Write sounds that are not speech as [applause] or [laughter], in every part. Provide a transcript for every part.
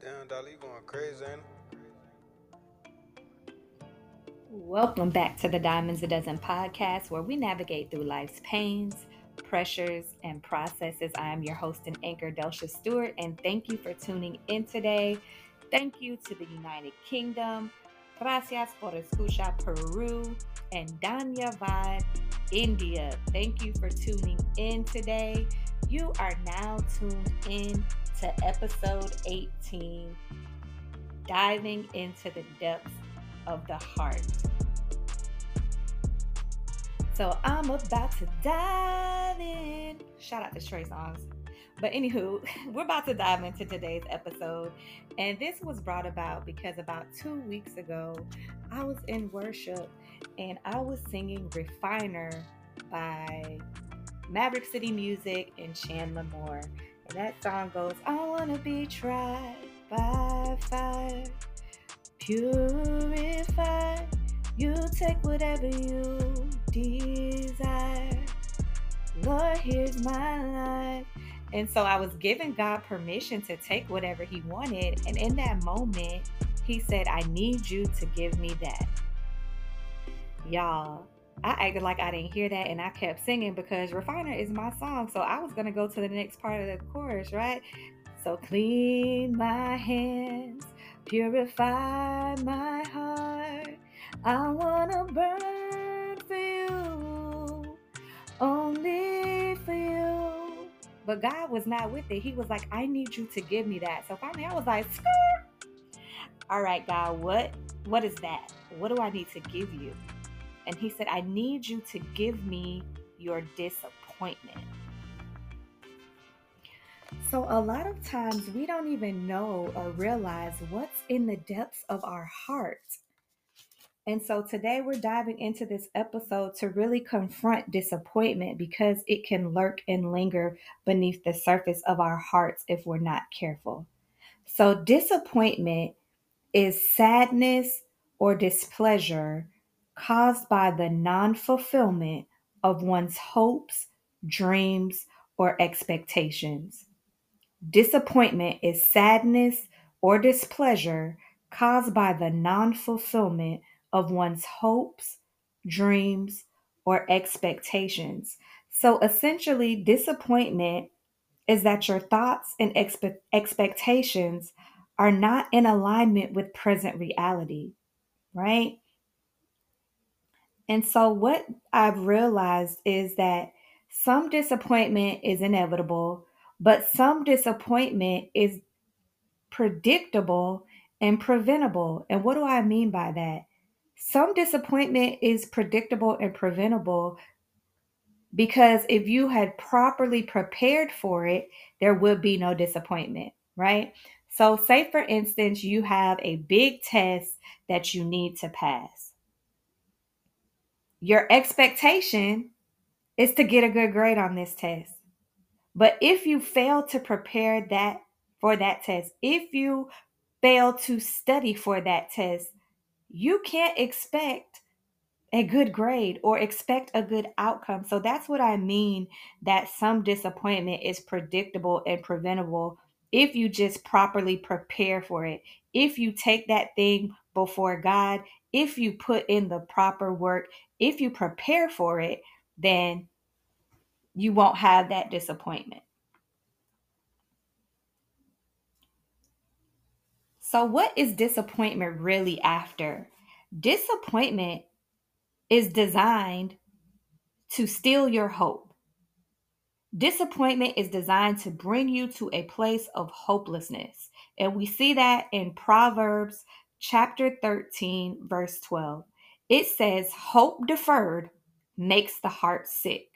Damn, Dolly, you going crazy, ain't? Welcome back to the Diamonds a Dozen podcast, where we navigate through life's pains, pressures, and processes. I am your host and anchor, Delsha Stewart, and thank you for tuning in today. Thank you to the United Kingdom. Gracias por escuchar Peru and Dhanyavad, India. Thank you for tuning in today. You are now tuned in to episode 18, diving into the depths of the heart. So I'm about to dive in. Shout out to Trey Songz. But anywho, [laughs] we're about to dive into today's episode. And this was brought about because about two weeks ago, I was in worship and I was singing Refiner by Maverick City Music and Chandler Moore. And that song goes, I want to be tried by fire, purified. You take whatever you desire. Lord, here's my life. And so I was giving God permission to take whatever He wanted. And in that moment, He said, I need you to give me that. Y'all, I acted like I didn't hear that and I kept singing because Refiner is my song. So I was going to go to the next part of the chorus, right? So clean my hands, purify my heart. I want to burn for you, only for you. But God was not with it. He was like, I need you to give me that. So finally I was like, all right, God, what what is that? What do I need to give you? And he said, I need you to give me your disappointment. So, a lot of times we don't even know or realize what's in the depths of our heart. And so, today we're diving into this episode to really confront disappointment because it can lurk and linger beneath the surface of our hearts if we're not careful. So, disappointment is sadness or displeasure caused by the non fulfillment of one's hopes, dreams, or expectations. Disappointment is sadness or displeasure caused by the non fulfillment of one's hopes, dreams, or expectations. So essentially, disappointment is that your thoughts and expe- expectations are not in alignment with present reality, right? And so, what I've realized is that some disappointment is inevitable, but some disappointment is predictable and preventable. And what do I mean by that? Some disappointment is predictable and preventable because if you had properly prepared for it, there would be no disappointment, right? So, say for instance, you have a big test that you need to pass your expectation is to get a good grade on this test. But if you fail to prepare that for that test, if you fail to study for that test, you can't expect a good grade or expect a good outcome. So that's what I mean that some disappointment is predictable and preventable if you just properly prepare for it. If you take that thing before God, if you put in the proper work, if you prepare for it, then you won't have that disappointment. So, what is disappointment really after? Disappointment is designed to steal your hope. Disappointment is designed to bring you to a place of hopelessness. And we see that in Proverbs chapter 13, verse 12. It says, Hope deferred makes the heart sick.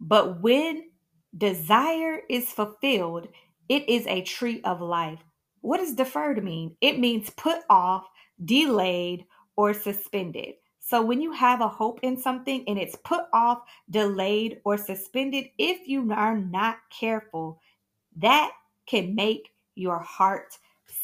But when desire is fulfilled, it is a tree of life. What does deferred mean? It means put off, delayed, or suspended. So when you have a hope in something and it's put off, delayed, or suspended, if you are not careful, that can make your heart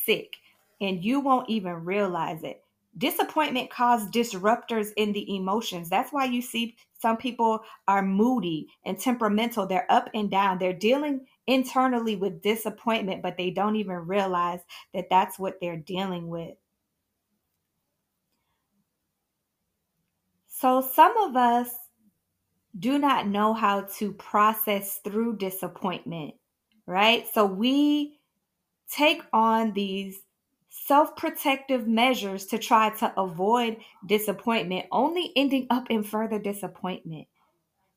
sick and you won't even realize it. Disappointment causes disruptors in the emotions. That's why you see some people are moody and temperamental. They're up and down. They're dealing internally with disappointment, but they don't even realize that that's what they're dealing with. So, some of us do not know how to process through disappointment, right? So, we take on these self protective measures to try to avoid disappointment, only ending up in further disappointment.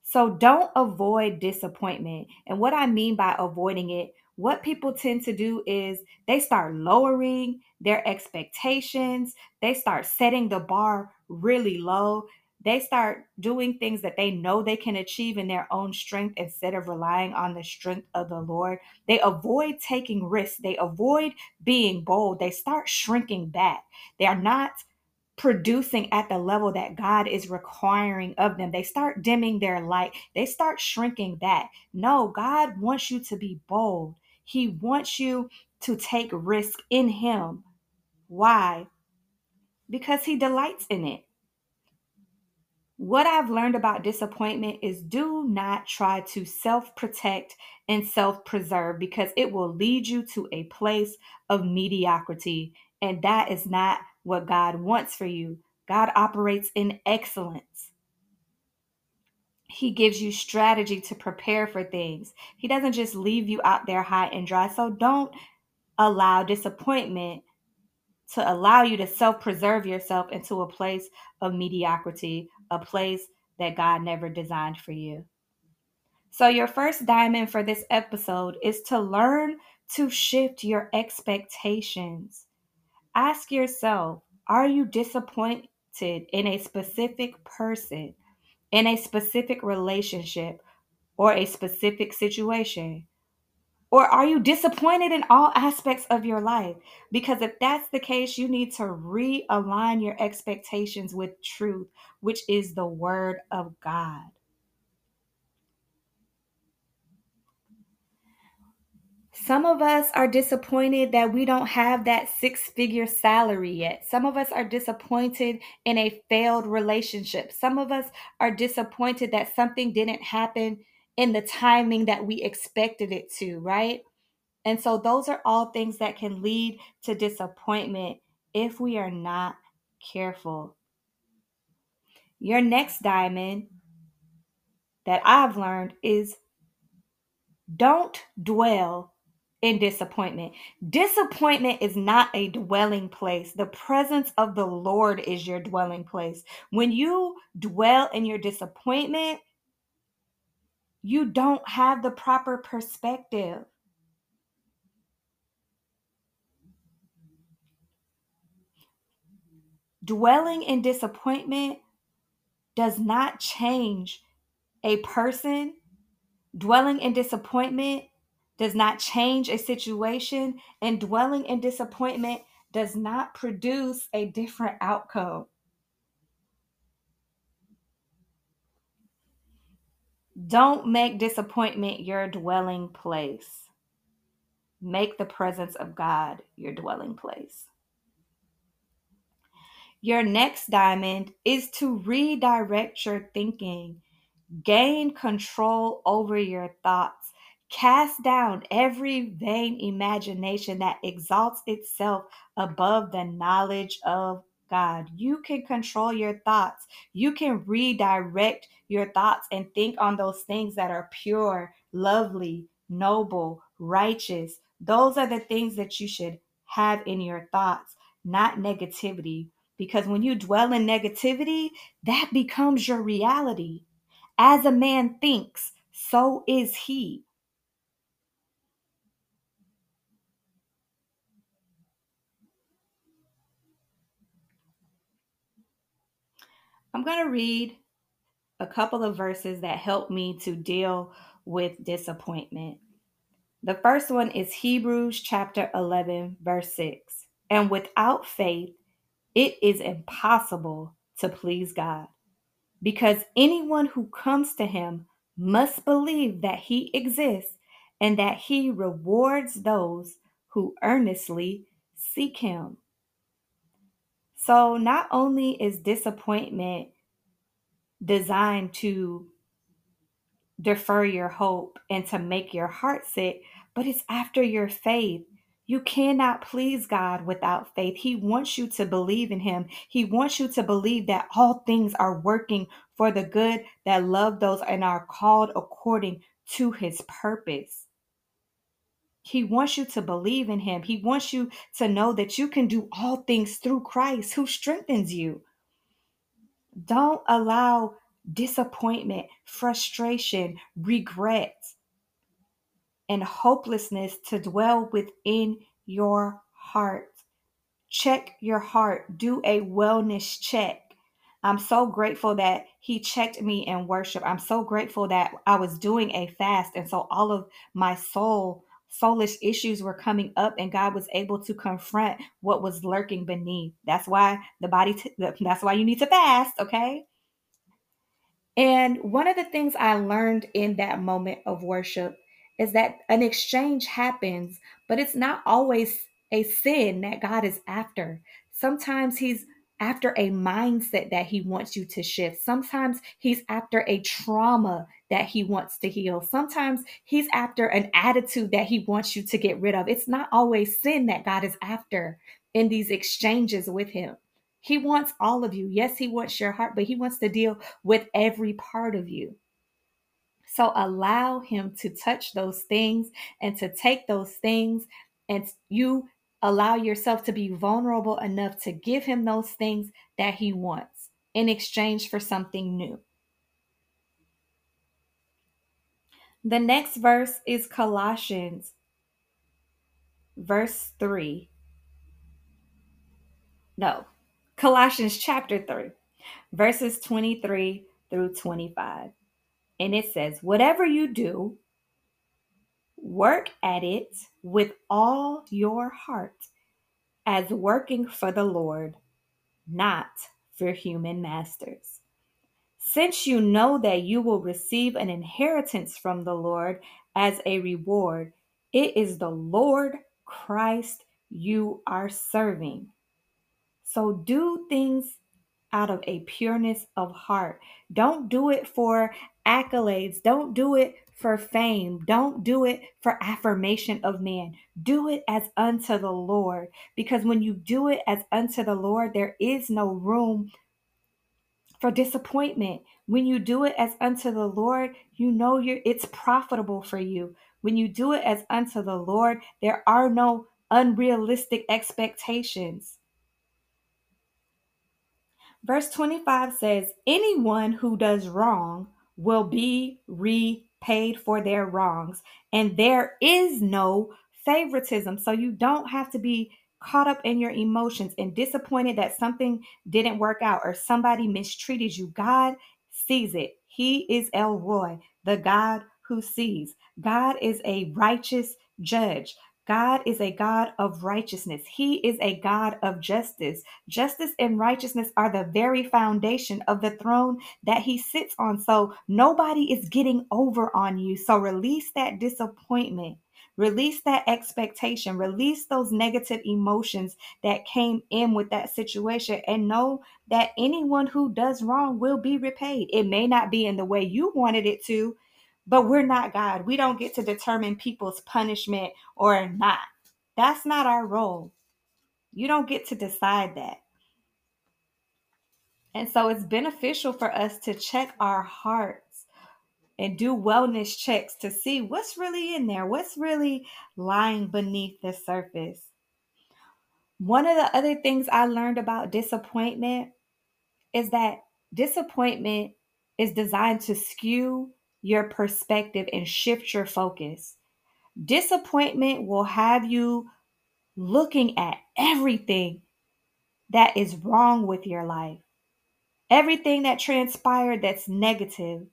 So don't avoid disappointment. And what I mean by avoiding it, what people tend to do is they start lowering their expectations, they start setting the bar really low. They start doing things that they know they can achieve in their own strength instead of relying on the strength of the Lord. They avoid taking risks. They avoid being bold. They start shrinking back. They are not producing at the level that God is requiring of them. They start dimming their light, they start shrinking back. No, God wants you to be bold, He wants you to take risk in Him. Why? Because He delights in it. What I've learned about disappointment is do not try to self protect and self preserve because it will lead you to a place of mediocrity. And that is not what God wants for you. God operates in excellence. He gives you strategy to prepare for things. He doesn't just leave you out there high and dry. So don't allow disappointment to allow you to self preserve yourself into a place of mediocrity, a place that God never designed for you. So, your first diamond for this episode is to learn to shift your expectations. Ask yourself Are you disappointed in a specific person, in a specific relationship, or a specific situation? Or are you disappointed in all aspects of your life? Because if that's the case, you need to realign your expectations with truth, which is the Word of God. Some of us are disappointed that we don't have that six figure salary yet. Some of us are disappointed in a failed relationship. Some of us are disappointed that something didn't happen in the timing that we expected it to, right? And so, those are all things that can lead to disappointment if we are not careful. Your next diamond that I've learned is don't dwell in disappointment. Disappointment is not a dwelling place. The presence of the Lord is your dwelling place. When you dwell in your disappointment, you don't have the proper perspective. Dwelling in disappointment does not change a person. Dwelling in disappointment does not change a situation, and dwelling in disappointment does not produce a different outcome. Don't make disappointment your dwelling place. Make the presence of God your dwelling place. Your next diamond is to redirect your thinking, gain control over your thoughts, Cast down every vain imagination that exalts itself above the knowledge of God. You can control your thoughts. You can redirect your thoughts and think on those things that are pure, lovely, noble, righteous. Those are the things that you should have in your thoughts, not negativity. Because when you dwell in negativity, that becomes your reality. As a man thinks, so is he. I'm going to read a couple of verses that help me to deal with disappointment. The first one is Hebrews chapter 11, verse 6. And without faith, it is impossible to please God because anyone who comes to him must believe that he exists and that he rewards those who earnestly seek him. So, not only is disappointment designed to defer your hope and to make your heart sick, but it's after your faith. You cannot please God without faith. He wants you to believe in Him. He wants you to believe that all things are working for the good that love those and are called according to His purpose. He wants you to believe in Him. He wants you to know that you can do all things through Christ who strengthens you. Don't allow disappointment, frustration, regret, and hopelessness to dwell within your heart. Check your heart. Do a wellness check. I'm so grateful that he checked me in worship. I'm so grateful that I was doing a fast. And so all of my soul, soulish issues were coming up, and God was able to confront what was lurking beneath. That's why the body, t- that's why you need to fast, okay? And one of the things I learned in that moment of worship is that an exchange happens, but it's not always a sin that God is after. Sometimes He's after a mindset that He wants you to shift. Sometimes He's after a trauma that He wants to heal. Sometimes He's after an attitude that He wants you to get rid of. It's not always sin that God is after in these exchanges with Him. He wants all of you. Yes, He wants your heart, but He wants to deal with every part of you. So allow Him to touch those things and to take those things, and you allow yourself to be vulnerable enough to give Him those things that He wants in exchange for something new. The next verse is Colossians, verse 3. No, Colossians chapter 3, verses 23 through 25. And it says, Whatever you do, work at it with all your heart, as working for the Lord, not for human masters. Since you know that you will receive an inheritance from the Lord as a reward, it is the Lord Christ you are serving. So do things out of a pureness of heart. Don't do it for accolades. Don't do it for fame. Don't do it for affirmation of man. Do it as unto the Lord. Because when you do it as unto the Lord, there is no room for disappointment. When you do it as unto the Lord, you know you're it's profitable for you. When you do it as unto the Lord, there are no unrealistic expectations. Verse 25 says, Anyone who does wrong will be repaid for their wrongs, and there is no favoritism. So you don't have to be caught up in your emotions and disappointed that something didn't work out or somebody mistreated you. God sees it. He is El Roi, the God who sees. God is a righteous judge. God is a God of righteousness. He is a God of justice. Justice and righteousness are the very foundation of the throne that he sits on. So nobody is getting over on you. So release that disappointment. Release that expectation. Release those negative emotions that came in with that situation and know that anyone who does wrong will be repaid. It may not be in the way you wanted it to, but we're not God. We don't get to determine people's punishment or not. That's not our role. You don't get to decide that. And so it's beneficial for us to check our hearts and do wellness checks to see what's really in there, what's really lying beneath the surface. One of the other things I learned about disappointment is that disappointment is designed to skew your perspective and shift your focus. Disappointment will have you looking at everything that is wrong with your life, everything that transpired that's negative.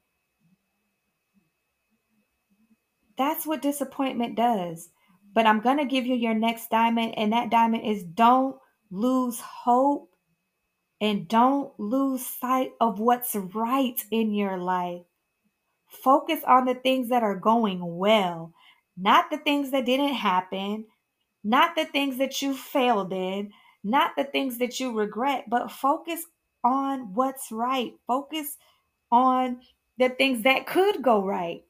That's what disappointment does. But I'm going to give you your next diamond, and that diamond is don't lose hope and don't lose sight of what's right in your life. Focus on the things that are going well, not the things that didn't happen, not the things that you failed in, not the things that you regret, but focus on what's right. Focus on the things that could go right.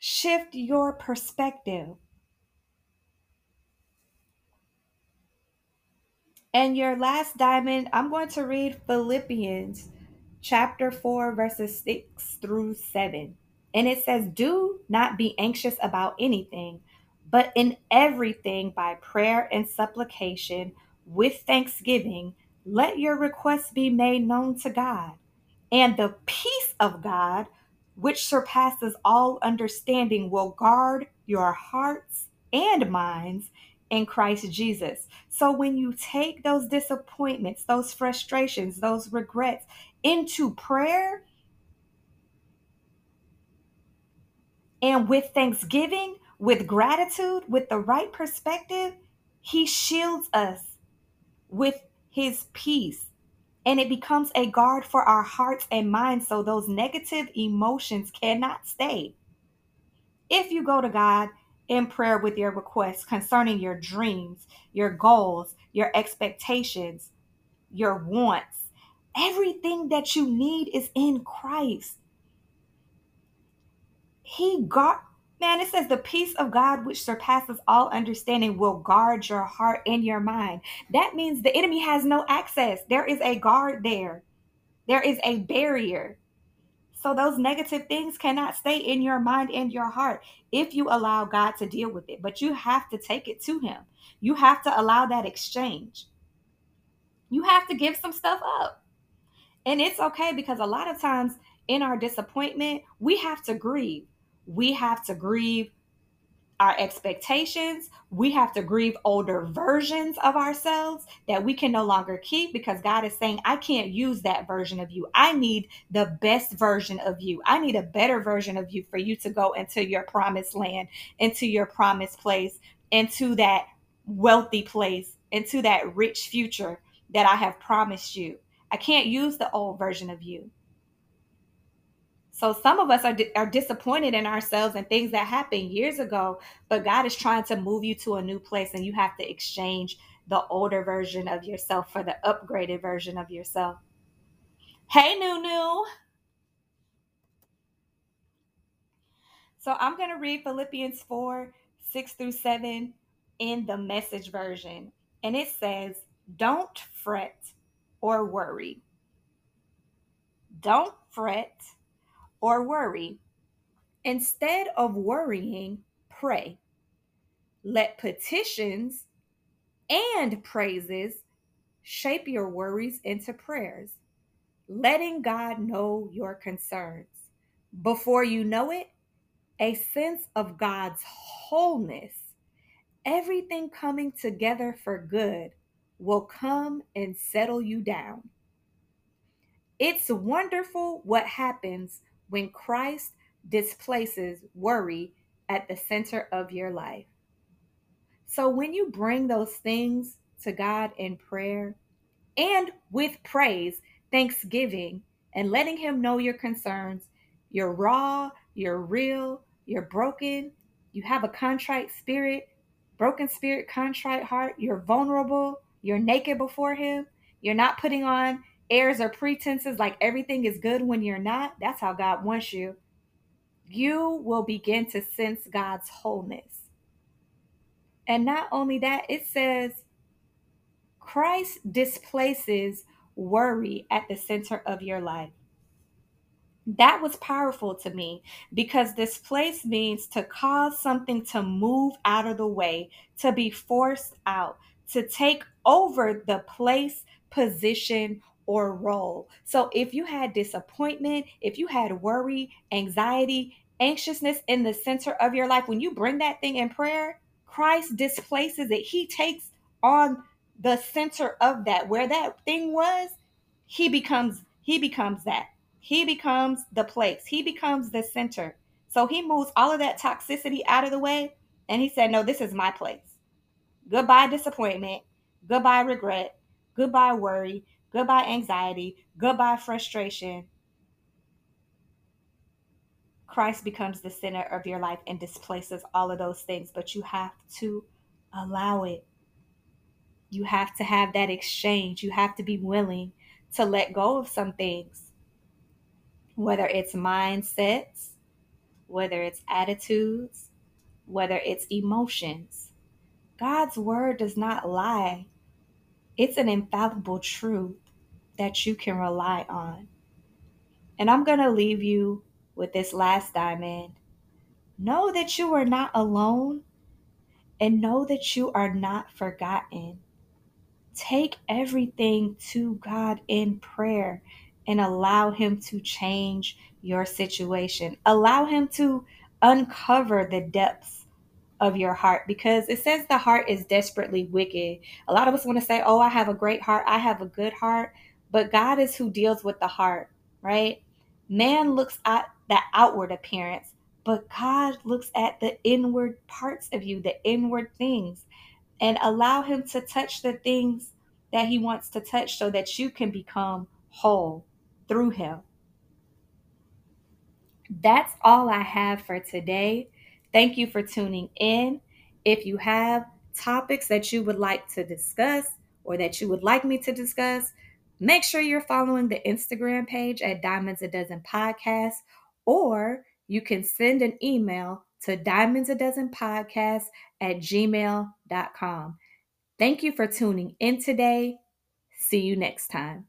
Shift your perspective. And your last diamond, I'm going to read Philippians chapter 4, verses 6 through 7. And it says, Do not be anxious about anything, but in everything by prayer and supplication with thanksgiving, let your requests be made known to God. And the peace of God, which surpasses all understanding, will guard your hearts and minds in Christ Jesus. So when you take those disappointments, those frustrations, those regrets into prayer and with thanksgiving, with gratitude, with the right perspective, He shields us with His peace. And it becomes a guard for our hearts and minds so those negative emotions cannot stay. If you go to God in prayer with your requests concerning your dreams, your goals, your expectations, your wants, everything that you need is in Christ. He got Man, it says the peace of God, which surpasses all understanding, will guard your heart and your mind. That means the enemy has no access. There is a guard there, there is a barrier. So those negative things cannot stay in your mind and your heart if you allow God to deal with it. But you have to take it to Him. You have to allow that exchange. You have to give some stuff up. And it's okay because a lot of times in our disappointment, we have to grieve we have to grieve our expectations. We have to grieve older versions of ourselves that we can no longer keep because God is saying, I can't use that version of you. I need the best version of you. I need a better version of you for you to go into your promised land, into your promised place, into that wealthy place, into that rich future that I have promised you. I can't use the old version of you. So some of us are, di- are disappointed in ourselves and things that happened years ago, but God is trying to move you to a new place and you have to exchange the older version of yourself for the upgraded version of yourself. Hey, Nunu. So I'm going to read Philippians 4 6 through 7 in the message version. And it says, Don't fret or worry. Don't fret or worry. Instead of worrying, pray. Let petitions and praises shape your worries into prayers, letting God know your concerns. Before you know it, a sense of God's wholeness, everything coming together for good, will come and settle you down. It's wonderful what happens when Christ displaces worry at the center of your life. So when you bring those things to God in prayer and with praise, thanksgiving, and letting Him know your concerns, you're raw, you're real, you're broken, you have a contrite spirit, broken spirit, contrite heart, you're vulnerable, you're naked before Him, you're not putting on airs or pretenses like everything is good when you're not, that's how God wants you. You will begin to sense God's wholeness. And not only that, it says Christ displaces worry at the center of your life. That was powerful to me because displace means to cause something to move out of the way, to be forced out, to take over the place, position, or role. So if you had disappointment, if you had worry, anxiety, anxiousness in the center of your life, when you bring that thing in prayer, Christ displaces it. He takes on the center of that where that thing was, he becomes he becomes that. He becomes the place. He becomes the center. So he moves all of that toxicity out of the way and he said, "No, this is my place." Goodbye disappointment, goodbye regret, goodbye worry, goodbye anxiety, goodbye frustration. Christ becomes the center of your life and displaces all of those things, but you have to allow it. You have to have that exchange. You have to be willing to let go of some things. whether it's mindsets, whether it's attitudes, whether it's emotions. God's word does not lie. It's an infallible truth that you can rely on. And I'm going to leave you with this last diamond. Know that you are not alone and know that you are not forgotten. Take everything to God in prayer and allow Him to change your situation. Allow Him to uncover the depths of your heart because it says the heart is desperately wicked. A lot of us want to say, Oh, I have a great heart, I have a good heart, but God is who deals with the heart, right? Man looks at the outward appearance, but God looks at the inward parts of you, the inward things, and allow Him to touch the things that He wants to touch so that you can become whole through Him. That's all I have for today. Thank you for tuning in. If you have topics that you would like to discuss or that you would like me to discuss, make sure you're following the Instagram page at Diamonds a Dozen Podcast, or you can send an email to diamonds a dozen podcast at gmail.com. Thank you for tuning in today. See you next time.